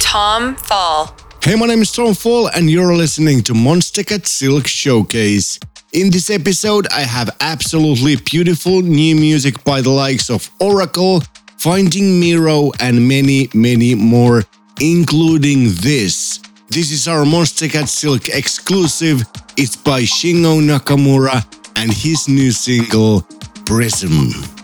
Tom Fall. Hey, my name is Tom Fall, and you're listening to Monstercat Silk Showcase. In this episode, I have absolutely beautiful new music by the likes of Oracle, Finding Mero, and many, many more, including this. This is our Monstercat Silk exclusive. It's by Shingo Nakamura and his new single, Prism.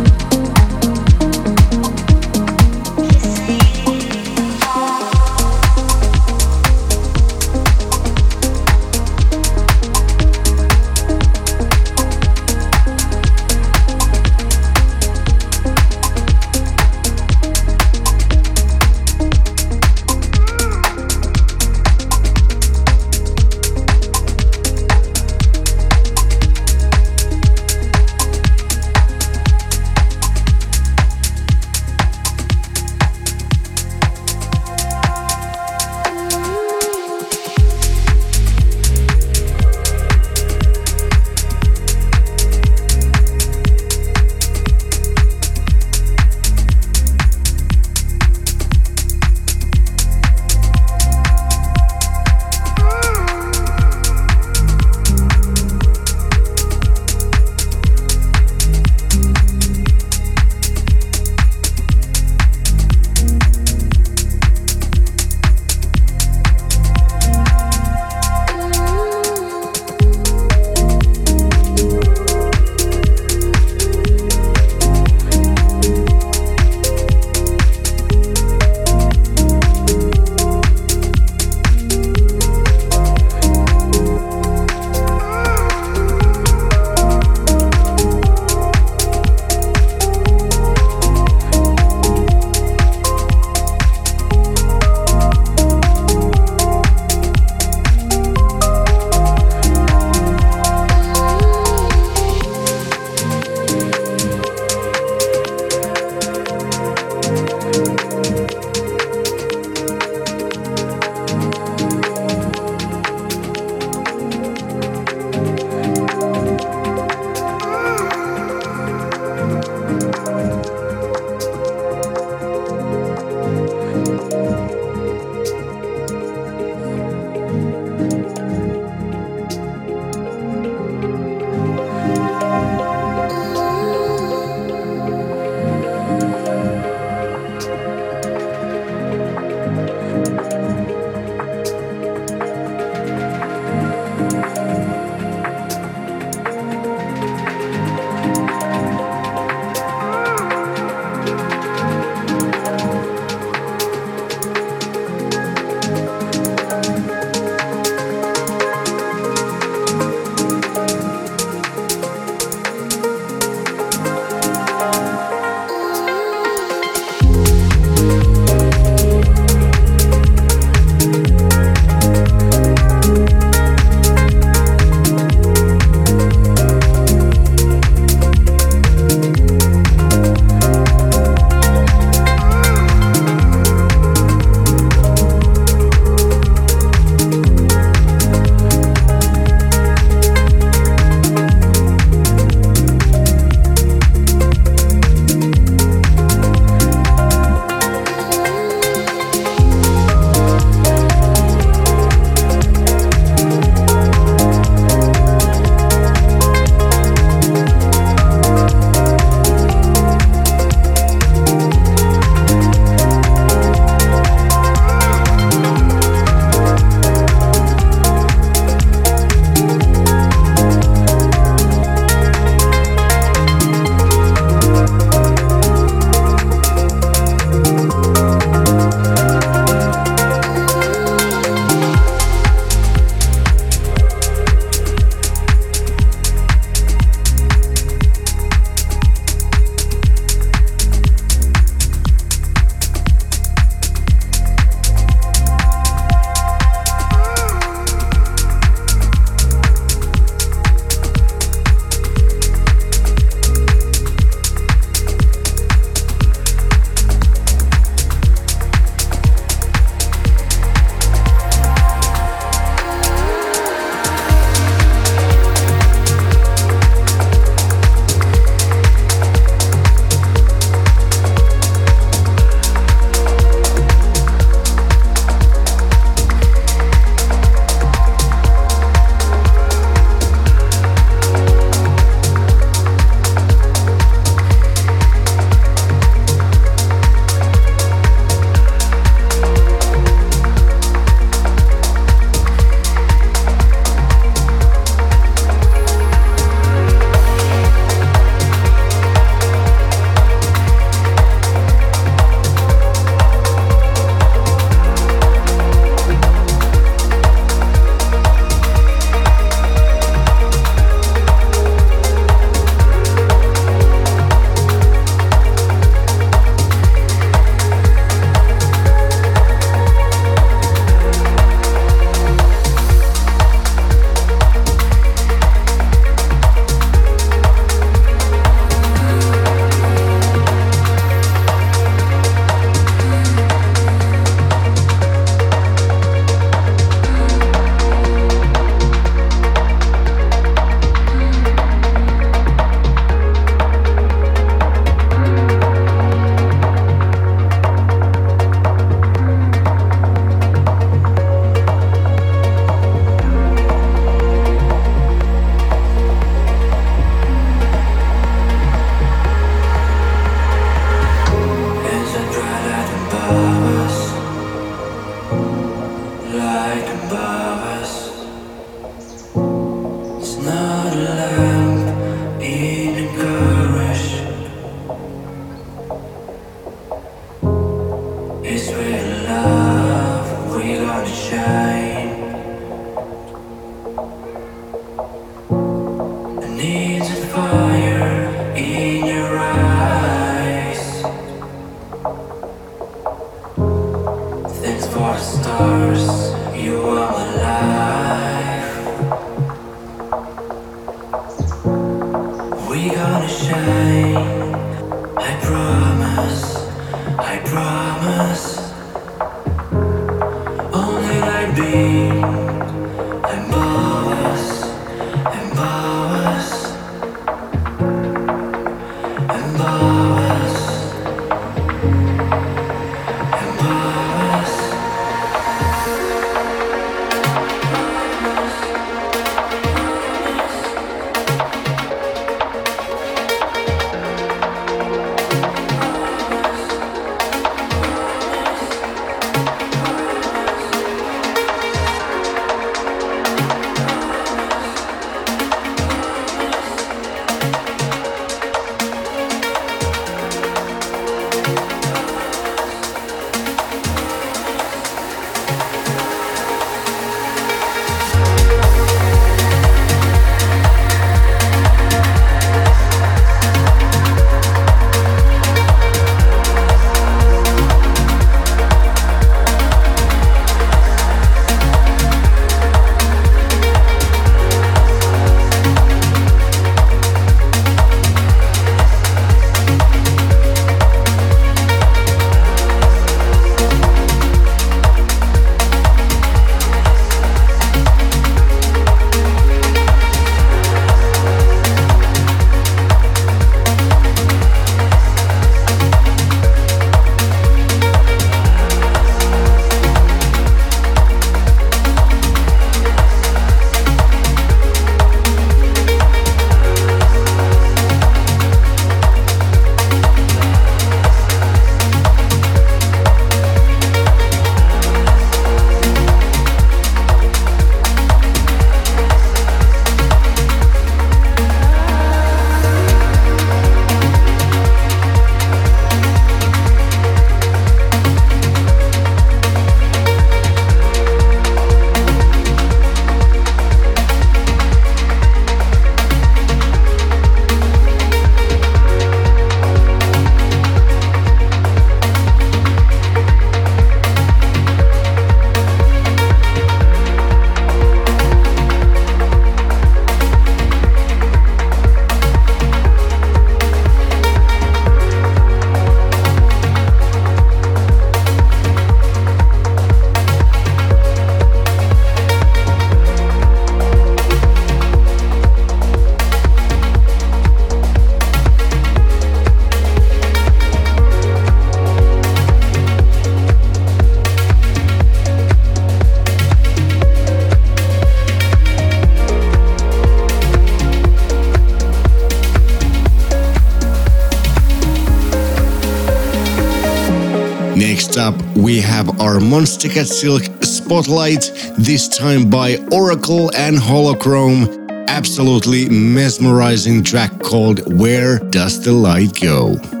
We have our Monstercat Silk Spotlight, this time by Oracle and Holochrome. Absolutely mesmerizing track called Where Does the Light Go?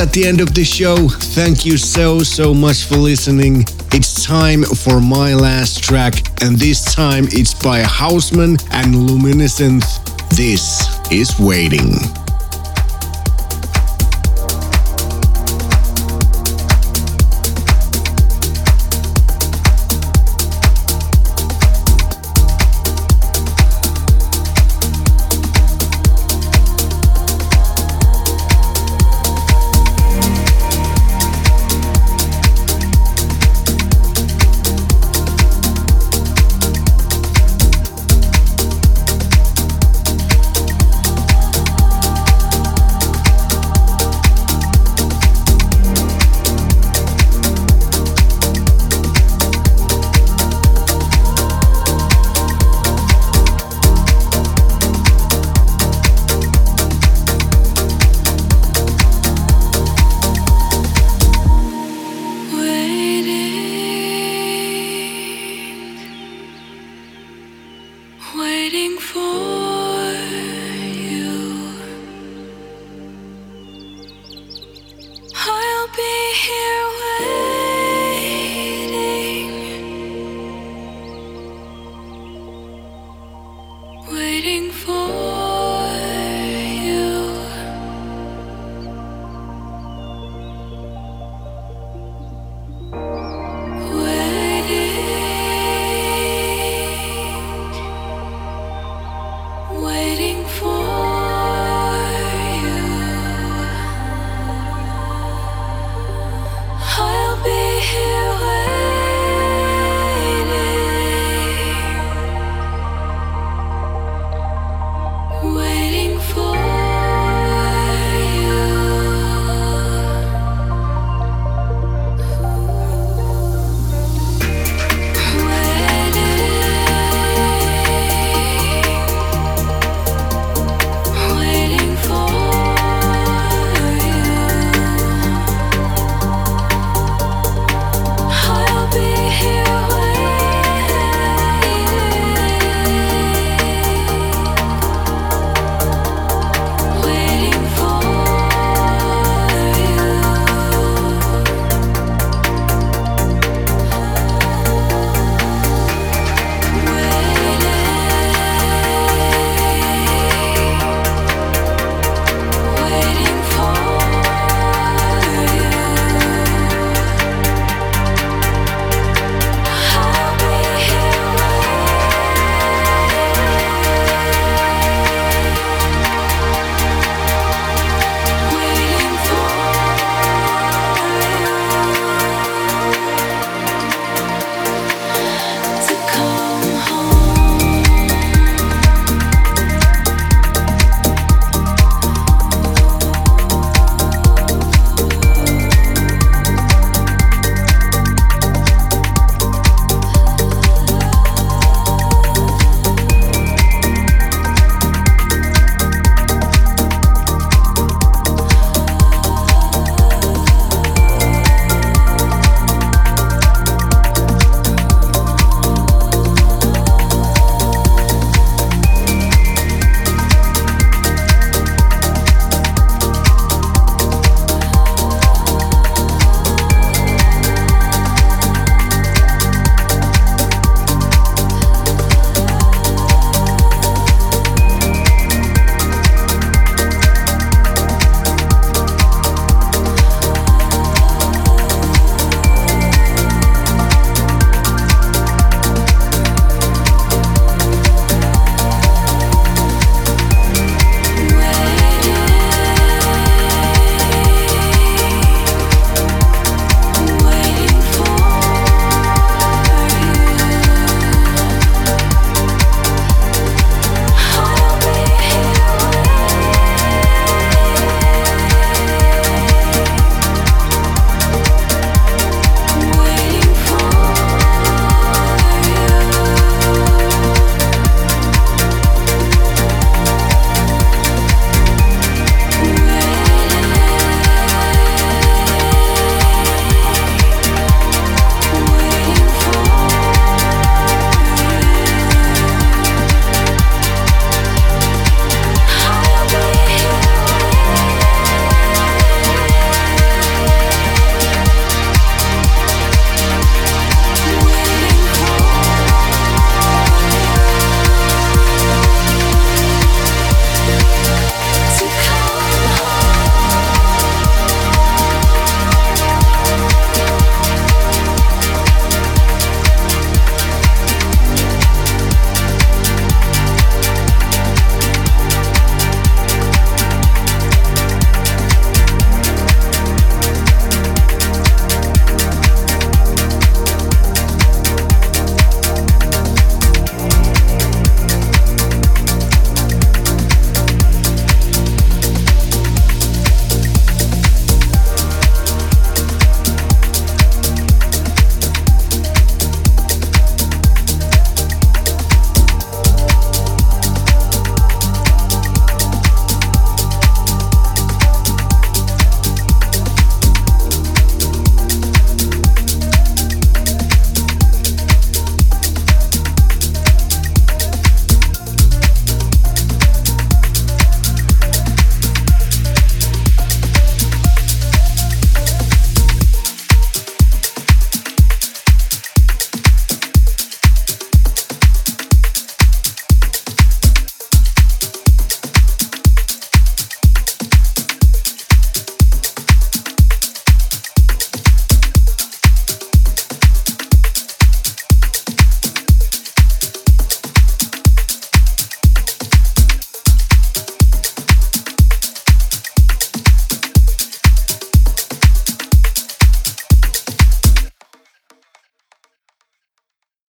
At the end of the show. Thank you so, so much for listening. It's time for my last track, and this time it's by Hausman and Lumynesynth. This is Waiting. waiting for you. I'll be here.